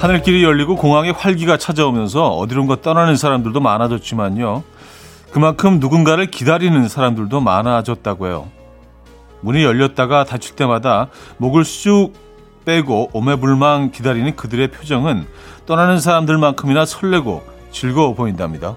하늘길이 열리고 공항에 활기가 찾아오면서 어디론가 떠나는 사람들도 많아졌지만요. 그만큼 누군가를 기다리는 사람들도 많아졌다고 해요. 문이 열렸다가 닫힐 때마다 목을 쑥 빼고 오매불망 기다리는 그들의 표정은 떠나는 사람들만큼이나 설레고 즐거워 보인답니다.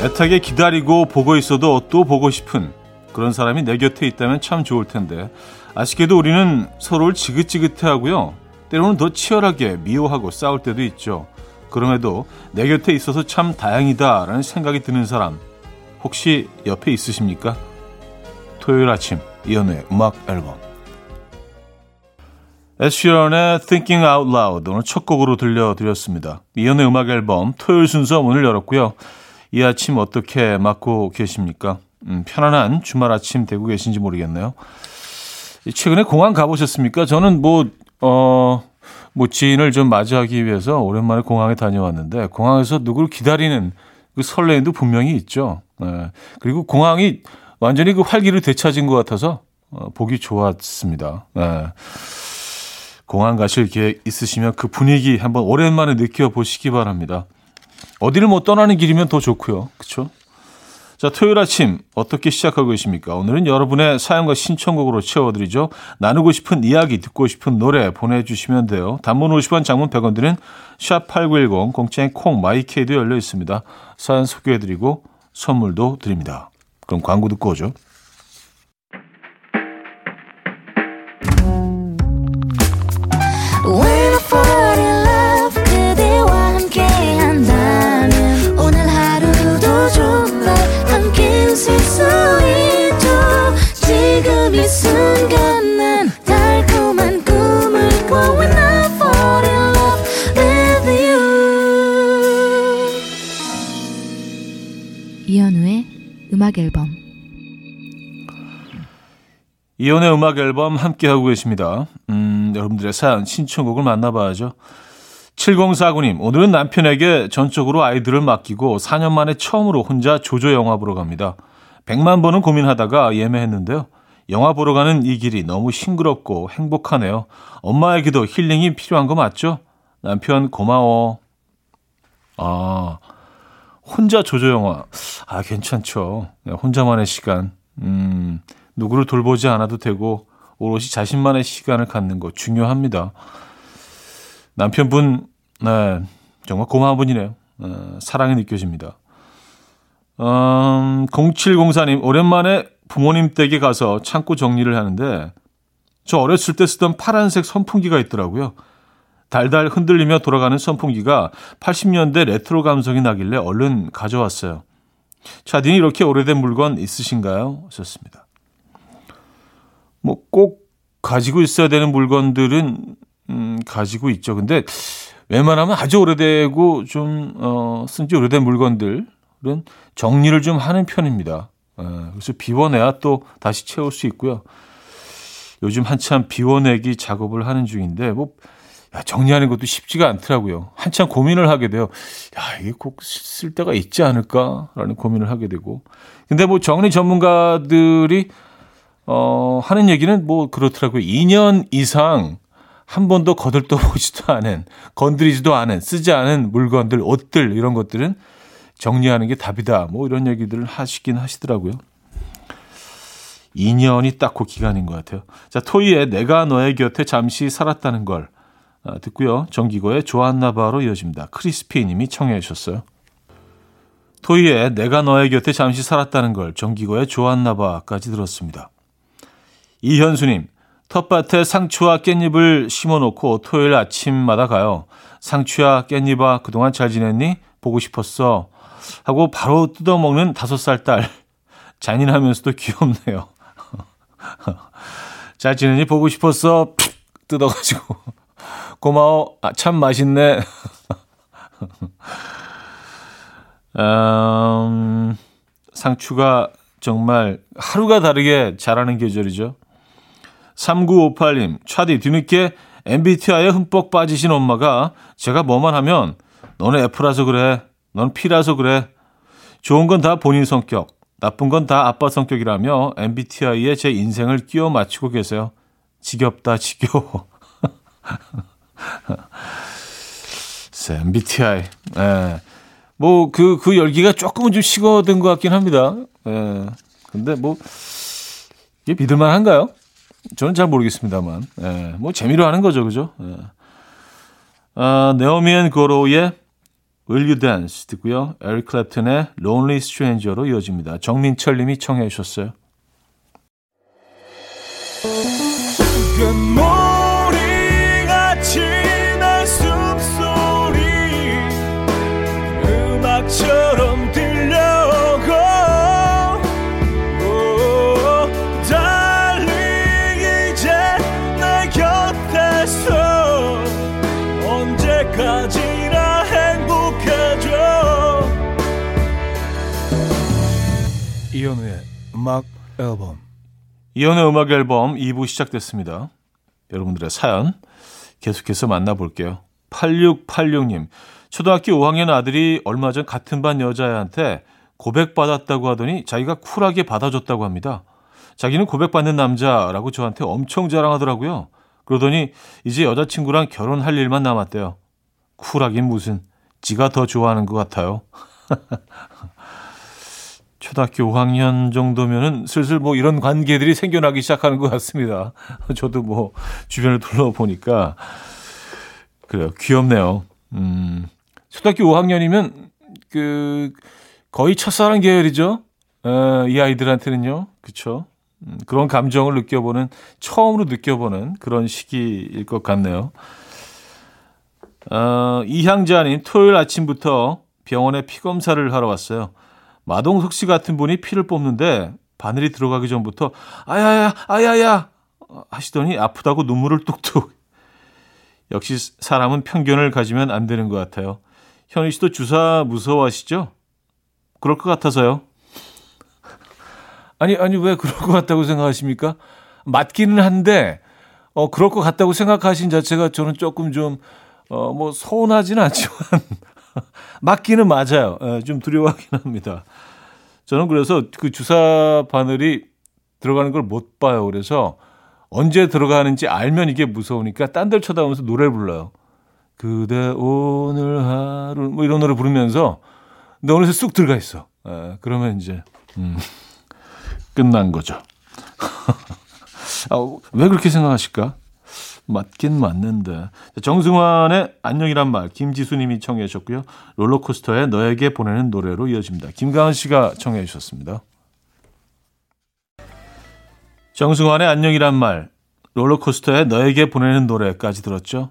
애타게 기다리고 보고 있어도 또 보고 싶은 그런 사람이 내 곁에 있다면 참 좋을 텐데 아쉽게도 우리는 서로를 지긋지긋해 하고요. 때로는 더 치열하게 미워하고 싸울 때도 있죠. 그럼에도 내 곁에 있어서 참 다행이다라는 생각이 드는 사람 혹시 옆에 있으십니까? 토요일 아침 이연우의 음악 앨범 에쉬런의 Thinking Out Loud 오늘 첫 곡으로 들려드렸습니다. 이연우의 음악 앨범 토요일 순서 문을 열었고요. 이 아침 어떻게 맞고 계십니까? 음, 편안한 주말 아침 되고 계신지 모르겠네요. 최근에 공항 가보셨습니까? 저는 뭐, 어, 뭐 지인을 좀 맞이하기 위해서 오랜만에 공항에 다녀왔는데 공항에서 누구를 기다리는 그 설레임도 분명히 있죠. 네. 그리고 공항이 완전히 그 활기를 되찾은 것 같아서 어, 보기 좋았습니다. 네. 공항 가실 계획 있으시면 그 분위기 한번 오랜만에 느껴보시기 바랍니다. 어디를 못 떠나는 길이면 더 좋고요. 그렇죠? 자, 토요일 아침 어떻게 시작하고 계십니까? 오늘은 여러분의 사연과 신청곡으로 채워드리죠. 나누고 싶은 이야기, 듣고 싶은 노래 보내주시면 돼요. 단문 50원, 장문 100원 드는 샵8910, 공짜인 콩, 마이케이도 열려 있습니다. 사연 소개해드리고 선물도 드립니다. 그럼 광고 듣고 오죠. 이혼의 음악 앨범 함께하고 계십니다. 음, 여러분들의 사연, 신청곡을 만나봐야죠. 7049님, 오늘은 남편에게 전적으로 아이들을 맡기고 4년 만에 처음으로 혼자 조조 영화 보러 갑니다. 100만 번은 고민하다가 예매했는데요. 영화 보러 가는 이 길이 너무 싱그럽고 행복하네요. 엄마에게도 힐링이 필요한 거 맞죠? 남편 고마워. 아, 혼자 조조 영화. 아, 괜찮죠. 네, 혼자만의 시간. 음, 누구를 돌보지 않아도 되고, 오롯이 자신만의 시간을 갖는 거 중요합니다. 남편분, 네, 정말 고마운 분이네요. 어, 사랑이 느껴집니다. 음, 0704님, 오랜만에 부모님 댁에 가서 창고 정리를 하는데, 저 어렸을 때 쓰던 파란색 선풍기가 있더라고요. 달달 흔들리며 돌아가는 선풍기가 80년대 레트로 감성이 나길래 얼른 가져왔어요. 차디는 이렇게 오래된 물건 있으신가요? 하셨습니다. 뭐 꼭 가지고 있어야 되는 물건들은 음, 가지고 있죠. 근데 웬만하면 아주 오래되고 좀 어, 쓴지 오래된 물건들은 정리를 좀 하는 편입니다. 어, 그래서 비워내야 또 다시 채울 수 있고요. 요즘 한참 비워내기 작업을 하는 중인데 뭐 야, 정리하는 것도 쉽지가 않더라고요. 한참 고민을 하게 돼요. 야, 이게 꼭 쓸 때가 있지 않을까라는 고민을 하게 되고. 근데 뭐 정리 전문가들이 어, 하는 얘기는 뭐 그렇더라고요. 2년 이상 한 번도 거들떠 보지도 않은, 건드리지도 않은, 쓰지 않은 물건들, 옷들, 이런 것들은 정리하는 게 답이다. 뭐 이런 얘기들을 하시긴 하시더라고요. 2년이 딱 그 기간인 것 같아요. 자, 토이의 내가 너의 곁에 잠시 살았다는 걸 아, 듣고요. 정기고의 좋았나봐로 이어집니다. 크리스피 님이 청해 주셨어요. 토이의 내가 너의 곁에 잠시 살았다는 걸 정기고의 좋았나봐까지 들었습니다. 이현수님, 텃밭에 상추와 깻잎을 심어놓고 토요일 아침마다 가요. 상추야 깻잎아 그동안 잘 지냈니? 보고 싶었어. 하고 바로 뜯어먹는 다섯 살 딸. 잔인하면서도 귀엽네요. 잘 지내니 보고 싶었어. 뜯어가지고. 고마워. 아, 참 맛있네. 음, 상추가 정말 하루가 다르게 자라는 계절이죠. 3958님, 차디 뒤늦게 MBTI에 흠뻑 빠지신 엄마가 제가 뭐만 하면 너는 F라서 그래. 넌 P라서 그래. 좋은 건 다 본인 성격, 나쁜 건 다 아빠 성격이라며 MBTI에 제 인생을 끼워 맞추고 계세요. 지겹다, 지겨워. MBTI. 예. 뭐, 그, 그 열기가 조금은 좀 식어든 것 같긴 합니다. 예. 근데 뭐, 이게 믿을만 한가요? 저는 잘 모르겠습니다만. 예. 뭐, 재미로 하는 거죠, 그죠? 예. 아, 네오미 앤 고로의 Will You Dance 듣고요. 에릭 클랩튼의 Lonely Stranger로 이어집니다. 정민철 님이 청해 주셨어요. 음악 앨범 이현우의 음악 앨범 2부 시작됐습니다. 여러분들의 사연 계속해서 만나볼게요. 8686님 초등학교 5학년 아들이 얼마 전 같은 반 여자애한테 고백받았다고 하더니 자기가 쿨하게 받아줬다고 합니다. 자기는 고백받는 남자라고 저한테 엄청 자랑하더라고요. 그러더니 이제 여자친구랑 결혼할 일만 남았대요. 쿨하긴 무슨 지가 더 좋아하는 것 같아요. 초등학교 5학년 정도면은 슬슬 뭐 이런 관계들이 생겨나기 시작하는 것 같습니다. 저도 뭐 주변을 둘러보니까 그래요. 귀엽네요. 음, 초등학교 5학년이면 그 거의 첫사랑 계열이죠. 어, 이 아이들한테는요. 그쵸 음, 그런 감정을 느껴보는 처음으로 느껴보는 그런 시기일 것 같네요. 어, 이향자님 토요일 아침부터 병원에 피 검사를 하러 왔어요. 마동석 씨 같은 분이 피를 뽑는데 바늘이 들어가기 전부터 아야야 아야야 하시더니 아프다고 눈물을 뚝뚝. 역시 사람은 편견을 가지면 안 되는 것 같아요. 현희 씨도 주사 무서워하시죠? 그럴 것 같아서요. 아니 아니 왜 그럴 것 같다고 생각하십니까? 맞기는 한데 어 그럴 것 같다고 생각하신 자체가 저는 조금 좀 어 뭐 서운하지는 않지만 맞기는 맞아요. 예, 좀 두려워하긴 합니다. 저는 그래서 그 주사 바늘이 들어가는 걸 못 봐요. 그래서 언제 들어가는지 알면 이게 무서우니까 딴 데를 쳐다보면서 노래를 불러요. 그대 오늘 하루 뭐 이런 노래 부르면서 너 어느새 쑥 들어가 있어. 예, 그러면 이제 음, 끝난 거죠. 아, 왜 그렇게 생각하실까? 맞긴 맞는데. 정승환의 안녕이란 말 김지수님이 청해 주셨고요. 롤러코스터의 너에게 보내는 노래로 이어집니다. 김가은 씨가 청해 주셨습니다. 정승환의 안녕이란 말 롤러코스터의 너에게 보내는 노래까지 들었죠.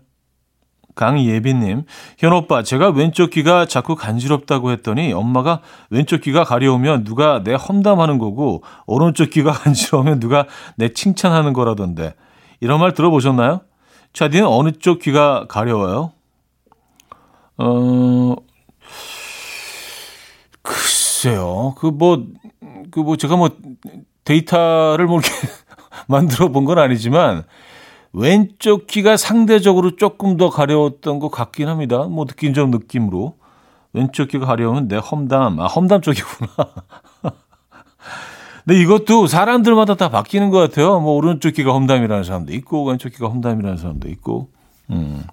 강예빈님, 현 오빠, 제가 왼쪽 귀가 자꾸 간지럽다고 했더니 엄마가 왼쪽 귀가 가려우면 누가 내 험담하는 거고 오른쪽 귀가 간지러우면 누가 내 칭찬하는 거라던데 이런 말 들어보셨나요? 차디는 어느 쪽 귀가 가려워요? 어, 글쎄요. 그 뭐, 그 뭐 제가 뭐 데이터를 뭐 이렇게 만들어 본 건 아니지만 왼쪽 귀가 상대적으로 조금 더 가려웠던 것 같긴 합니다. 뭐점 느낌으로. 왼쪽 귀가 가려우면 내 험담, 아, 험담 쪽이구나. 근데 이것도 사람들마다 다 바뀌는 것 같아요. 뭐 오른쪽 귀가 험담이라는 사람도 있고 왼쪽 귀가 험담이라는 사람도 있고. 음.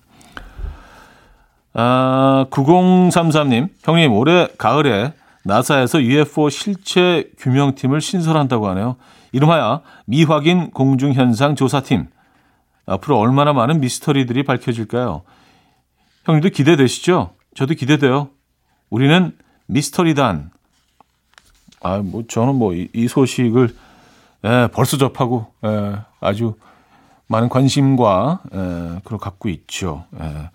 아, 9033님, 형님 올해 가을에 나사에서 UFO 실체 규명팀을 신설한다고 하네요. 이름하여 미확인 공중현상 조사팀. 앞으로 얼마나 많은 미스터리들이 밝혀질까요? 형님도 기대되시죠? 저도 기대돼요. 우리는 미스터리단. 아, 뭐, 저는 뭐, 이, 이 소식을, 예, 벌써 접하고, 예, 아주 많은 관심과, 예, 그걸 갖고 있죠. 예.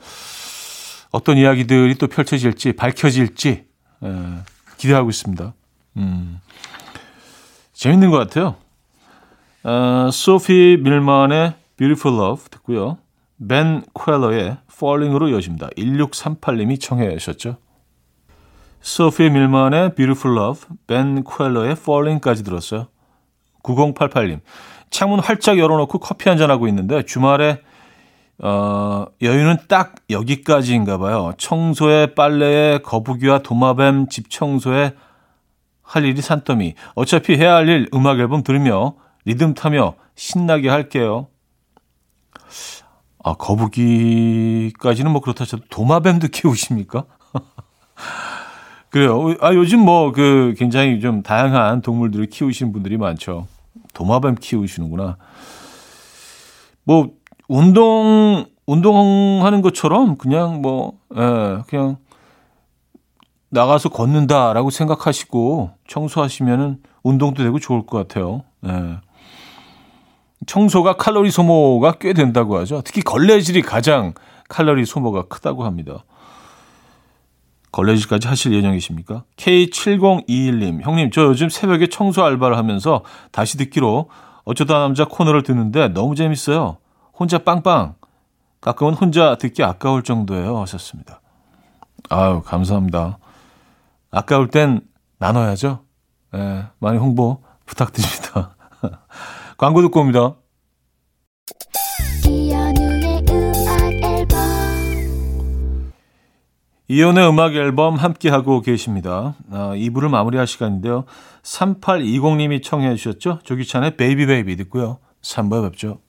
어떤 이야기들이 또 펼쳐질지, 밝혀질지, 예, 기대하고 있습니다. 음, 재밌는 것 같아요. 어, 소피 밀만의 Beautiful Love 듣고요. 벤 퀘러의 Falling으로 이어집니다. 1638님이 청해 주셨죠. 소피 밀만의 Beautiful Love, 벤 퀘러의 Falling까지 들었어요. 9088님. 창문 활짝 열어놓고 커피 한잔하고 있는데 주말에 어, 여유는 딱 여기까지인가 봐요. 청소에 빨래에 거북이와 도마뱀 집 청소에 할 일이 산더미. 어차피 해야 할 일 음악 앨범 들으며 리듬 타며 신나게 할게요. 아, 거북이까지는 뭐 그렇다 쳐도 도마뱀도 키우십니까? 그래요. 아, 요즘 뭐 그 굉장히 좀 다양한 동물들을 키우시는 분들이 많죠. 도마뱀 키우시는구나. 뭐 운동 운동하는 것처럼 그냥 뭐 예, 그냥 나가서 걷는다라고 생각하시고 청소하시면은 운동도 되고 좋을 것 같아요. 예. 청소가 칼로리 소모가 꽤 된다고 하죠. 특히 걸레질이 가장 칼로리 소모가 크다고 합니다. 걸레질까지 하실 예정이십니까? K7021님, 형님, 저 요즘 새벽에 청소 알바를 하면서 다시 듣기로 어쩌다 남자 코너를 듣는데 너무 재밌어요. 혼자 빵빵. 가끔은 혼자 듣기 아까울 정도예요. 하셨습니다. 아유, 감사합니다. 아까울 땐 나눠야죠. 예, 많이 홍보 부탁드립니다. 광고 듣고 옵니다. 이현우의 음악 앨범 함께하고 계십니다. 아, 2부를 마무리할 시간인데요. 3820님이 청해 주셨죠? 조규찬의 Baby Baby 듣고요. 3부에 뵙죠.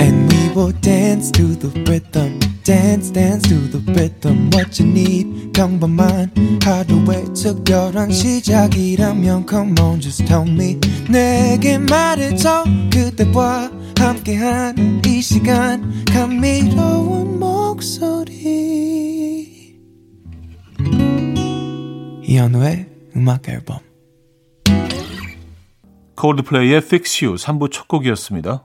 And we will dance to the rhythm. Dance dance to the rhythm what you need. 평범한 하루의 특별한 시작이라면 come on just tell me. 내게 말해줘 그대와 함께한 이 시간. 감미로운 목소리. 이현우의 음악 앨범. 콜드플레이의 Fix You 3부 첫 곡이었습니다.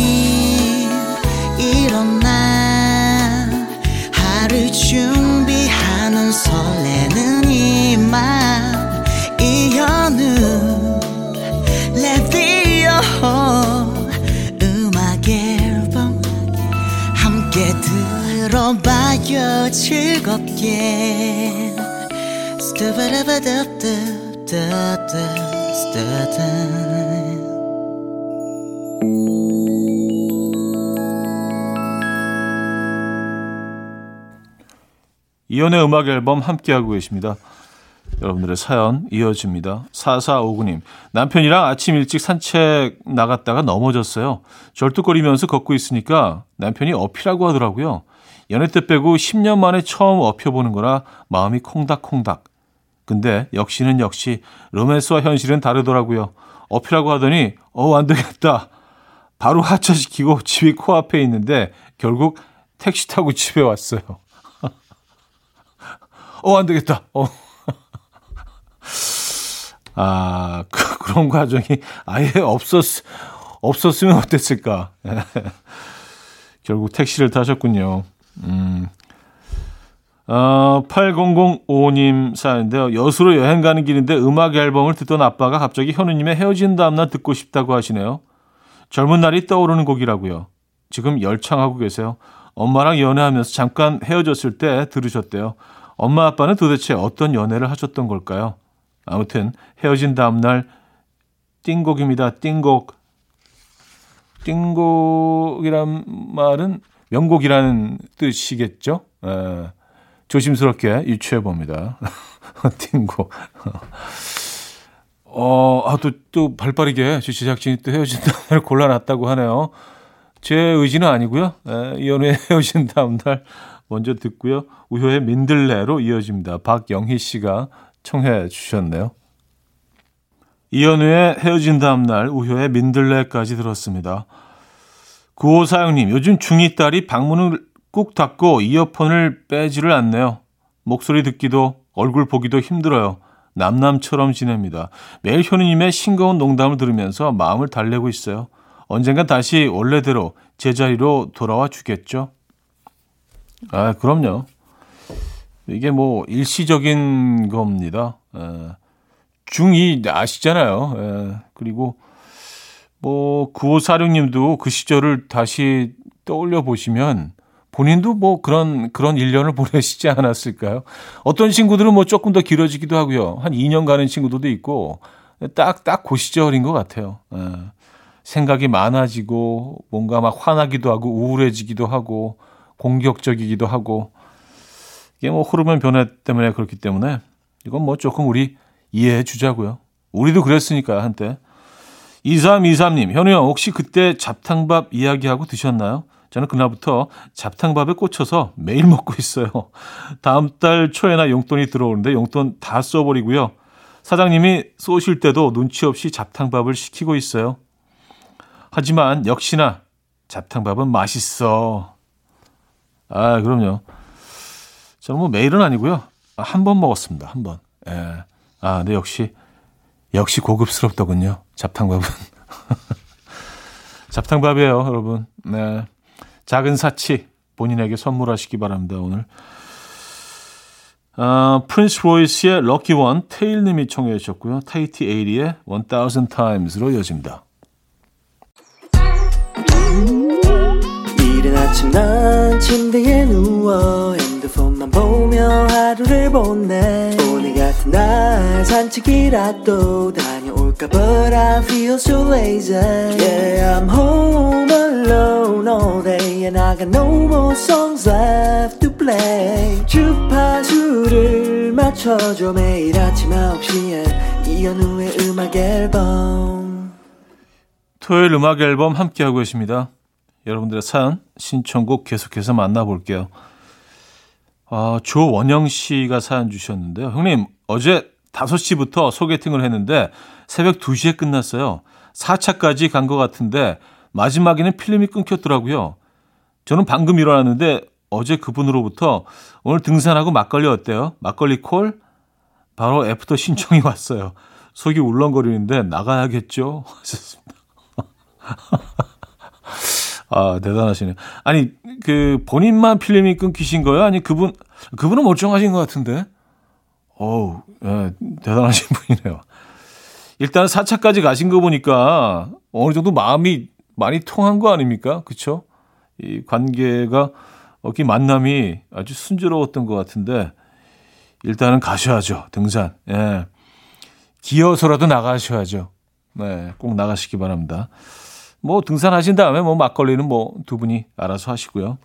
들어봐요 즐겁게 이연의 음악 앨범 함께하고 계십니다. 여러분들의 사연 이어집니다. 4459님. 남편이랑 아침 일찍 산책 나갔다가 넘어졌어요. 절뚝거리면서 걷고 있으니까 남편이 어필하고 하더라고요. 연애 때 빼고 10년 만에 처음 업혀보는 거라 마음이 콩닥콩닥. 근데 역시는 역시 로맨스와 현실은 다르더라고요. 어필하고 하더니 어, 안 되겠다. 바로 하차시키고 집이 코앞에 있는데 결국 택시 타고 집에 왔어요. 어, 안 되겠다. 어. 아, 그, 그런 과정이 아예 없었, 없었으면 어땠을까. 결국 택시를 타셨군요. 음. 어, 8005님 사연인데요. 여수로 여행 가는 길인데 음악 앨범을 듣던 아빠가 갑자기 현우님의 헤어진 다음날 듣고 싶다고 하시네요. 젊은 날이 떠오르는 곡이라고요. 지금 열창하고 계세요. 엄마랑 연애하면서 잠깐 헤어졌을 때 들으셨대요. 엄마 아빠는 도대체 어떤 연애를 하셨던 걸까요? 아무튼 헤어진 다음날 띵곡입니다. 띵곡. 띵곡이란 말은 명곡이라는 뜻이겠죠? 에, 조심스럽게 유추해 봅니다. 띵곡. 어, 아, 또, 또, 발 빠르게 제 제작진이 또 헤어진 다음날 골라놨다고 하네요. 제 의지는 아니고요. 에, 이 연애 헤어진 다음날 먼저 듣고요. 우효의 민들레로 이어집니다. 박영희 씨가 청해 주셨네요. 이연우의 헤어진 다음날 우효의 민들레까지 들었습니다. 구호사영님, 요즘 중2 딸이 방문을 꾹 닫고 이어폰을 빼지를 않네요. 목소리 듣기도 얼굴 보기도 힘들어요. 남남처럼 지냅니다. 매일 현우님의 싱거운 농담을 들으면서 마음을 달래고 있어요. 언젠간 다시 원래대로 제자리로 돌아와 주겠죠? 아, 그럼요. 이게 뭐 일시적인 겁니다. 에, 중2 아시잖아요. 에, 그리고 뭐 9546님도 그 시절을 다시 떠올려 보시면 본인도 뭐 그런 그런 1년을 보내시지 않았을까요? 어떤 친구들은 뭐 조금 더 길어지기도 하고요. 한 2년 가는 친구들도 있고 딱 딱 그 시절인 것 같아요. 에. 생각이 많아지고 뭔가 막 화나기도 하고 우울해지기도 하고 공격적이기도 하고 이게 뭐 호르몬 변화 때문에 그렇기 때문에 이건 뭐 조금 우리 이해해 주자고요. 우리도 그랬으니까 한때. 2323님, 현우 형 혹시 그때 잡탕밥 이야기하고 드셨나요? 저는 그날부터 잡탕밥에 꽂혀서 매일 먹고 있어요. 다음 달 초에나 용돈이 들어오는데 용돈 다 써버리고요. 사장님이 쏘실 때도 눈치 없이 잡탕밥을 시키고 있어요. 하지만 역시나 잡탕밥은 맛있어. 아, 그럼요. 저는 뭐 매일은 아니고요. 한 번 먹었습니다. 한 번. 예. 아, 근데 역시 역시 고급스럽더군요. 잡탕밥은. 잡탕밥이에요, 여러분. 네. 작은 사치 본인에게 선물하시기 바랍니다, 오늘. 어, 프린스 로이스의 럭키 원 테일님이 청해 주셨고요. 타이티 에이리의 1000 times로 이어집니다. 이른 아침 난 침대에 누워 핸드폰만 보며 하루를 보내. 오늘 같은 날 산책이라도 다녀올까 But I feel so lazy. Yeah I'm home alone all day And I got no more songs left to play. 주파수를 맞춰줘 매일 아침 9시에 이현우의 음악 앨범. 토요일 음악 앨범 함께하고 계십니다. 여러분들의 사연 신청곡 계속해서 만나볼게요 아, 조원영 씨가 사연 주셨는데요. 형님, 어제 5시부터 소개팅을 했는데 새벽 2시에 끝났어요. 4차까지 간 것 같은데 마지막에는 필름이 끊겼더라고요. 저는 방금 일어났는데 어제 그분으로부터 오늘 등산하고 막걸리 어때요? 막걸리 콜? 바로 애프터 신청이 왔어요. 속이 울렁거리는데 나가야겠죠? 하셨습니다. 아, 대단하시네. 아니, 그, 본인만 필름이 끊기신 거예요? 아니, 그분, 그분은 멀쩡하신 것 같은데? 어우, 예, 대단하신 분이네요. 일단 4차까지 가신 거 보니까 어느 정도 마음이 많이 통한 거 아닙니까? 그쵸? 이 관계가, 어, 이 만남이 아주 순조로웠던 것 같은데, 일단은 가셔야죠, 등산. 예. 기어서라도 나가셔야죠. 네, 꼭 나가시기 바랍니다. 뭐 등산하신 다음에 뭐 막걸리는 뭐 두 분이 알아서 하시고요.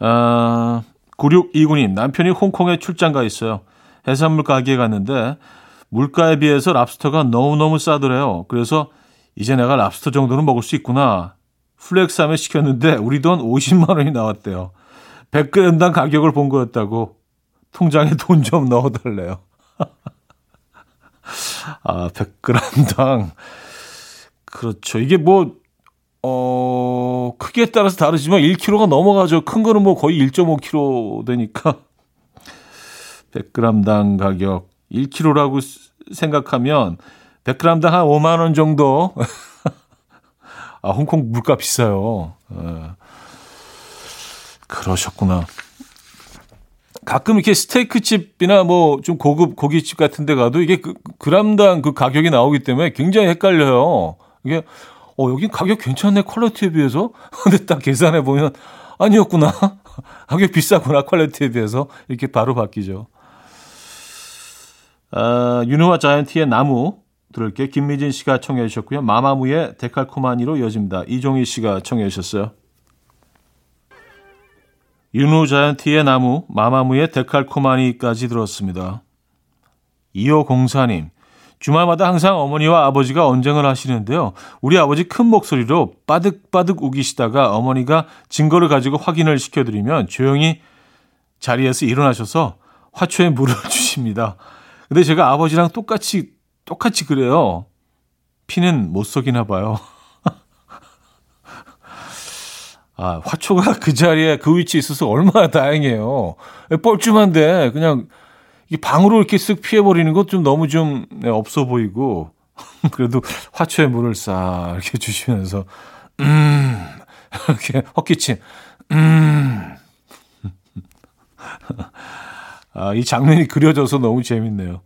아, 9629님, 남편이 홍콩에 출장 가 있어요. 해산물 가게에 갔는데 물가에 비해서 랍스터가 너무너무 싸더래요. 그래서 이제 내가 랍스터 정도는 먹을 수 있구나. 플렉스함에 시켰는데 우리 돈 50만 원이 나왔대요. 100g당 가격을 본 거였다고 통장에 돈 좀 넣어달래요. 아, 100g당 그렇죠. 이게 뭐, 어, 크기에 따라서 다르지만 1kg가 넘어가죠. 큰 거는 뭐 거의 1.5kg 되니까. 100g당 가격 1kg라고 생각하면 100g당 한 5만 원 정도. 아, 홍콩 물가 비싸요. 예. 그러셨구나. 가끔 이렇게 스테이크 집이나 뭐 좀 고급 고깃집 같은 데 가도 이게 그, 그람당 그 가격이 나오기 때문에 굉장히 헷갈려요. 이게 어, 여긴 가격 괜찮네, 퀄리티에 비해서. 근데 딱 계산해 보면, 아니었구나. 가격 비싸구나, 퀄리티에 비해서. 이렇게 바로 바뀌죠. 아, 윤우와 자이언티의 나무 들을게 김미진 씨가 청해 주셨고요. 마마무의 데칼코마니로 이어집니다. 이종희 씨가 청해 주셨어요. 윤우 자이언티의 나무, 마마무의 데칼코마니까지 들었습니다. 2504님, 주말마다 항상 어머니와 아버지가 언쟁을 하시는데요. 우리 아버지 큰 목소리로 빠득빠득 우기시다가 어머니가 증거를 가지고 확인을 시켜드리면 조용히 자리에서 일어나셔서 화초에 물을 주십니다. 근데 제가 아버지랑 똑같이, 똑같이 그래요. 피는 못 썩이나 봐요. 아, 화초가 그 자리에 그 위치에 있어서 얼마나 다행이에요. 뻘쭘한데 그냥 이 방으로 이렇게 쓱 피해버리는 것 좀 너무 좀 네, 없어 보이고 그래도 화초에 물을 싹 이렇게 주시면서 음 이렇게 헛기침 음 아, 이 장면이 그려져서 너무 재밌네요.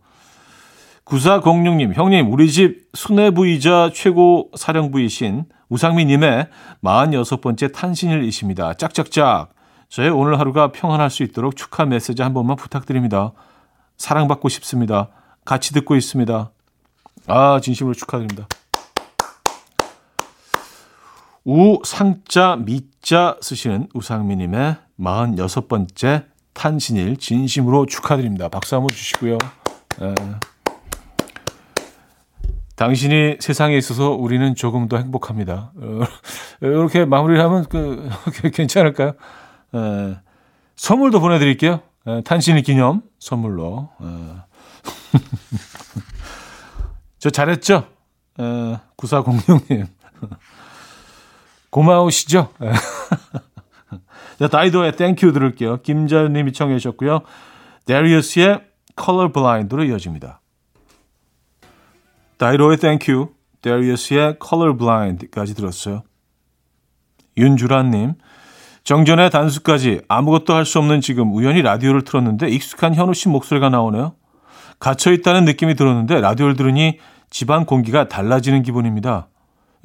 9406님, 형님, 우리 집 수뇌부이자 최고 사령부이신 우상미님의 46번째 탄신일이십니다. 짝짝짝. 저의 오늘 하루가 평안할 수 있도록 축하 메시지 한 번만 부탁드립니다. 사랑받고 싶습니다. 같이 듣고 있습니다. 아, 진심으로 축하드립니다. 우상자 미자 쓰시는 우상미님의 46번째 탄신일 진심으로 축하드립니다. 박수 한번 주시고요. 에. 당신이 세상에 있어서 우리는 조금 더 행복합니다. 어, 이렇게 마무리를 하면 그 괜찮을까요? 에, 선물도 보내드릴게요. 에, 탄신일 기념 선물로. 저 잘했죠? 에, 9406님. 고마우시죠? 자, 다이도의 Thank You 들을게요. 김자윤님이 청해 주셨고요. 데리어스의 Colorblind로 이어집니다. 다이도의 Thank You, 데리어스의 Colorblind까지 들었어요. 윤주란님, 정전에 단수까지 아무것도 할 수 없는 지금 우연히 라디오를 틀었는데 익숙한 현우 씨 목소리가 나오네요. 갇혀 있다는 느낌이 들었는데 라디오를 들으니 집안 공기가 달라지는 기분입니다.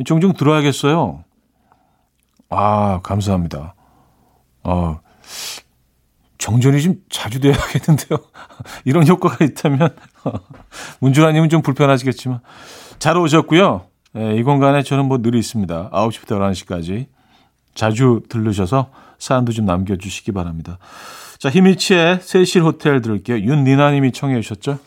종종 들어야겠어요. 아, 감사합니다. 어, 정전이 좀 자주 돼야겠는데요. 이런 효과가 있다면 문주라님은 좀 불편하시겠지만 잘 오셨고요. 예, 이 공간에 저는 뭐 늘 있습니다. 9시부터 11시까지 자주 들르셔서 사연도 좀 남겨주시기 바랍니다. 자, 히미치의 세실 호텔 들을게요. 윤니나님이 청해 주셨죠?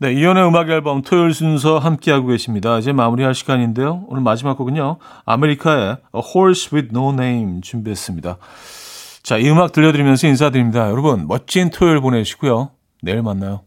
네, 이연의 음악 앨범 토요일 순서 함께하고 계십니다. 이제 마무리할 시간인데요. 오늘 마지막 곡은요. 아메리카의 A Horse with No Name 준비했습니다. 자, 이 음악 들려드리면서 인사드립니다. 여러분, 멋진 토요일 보내시고요. 내일 만나요.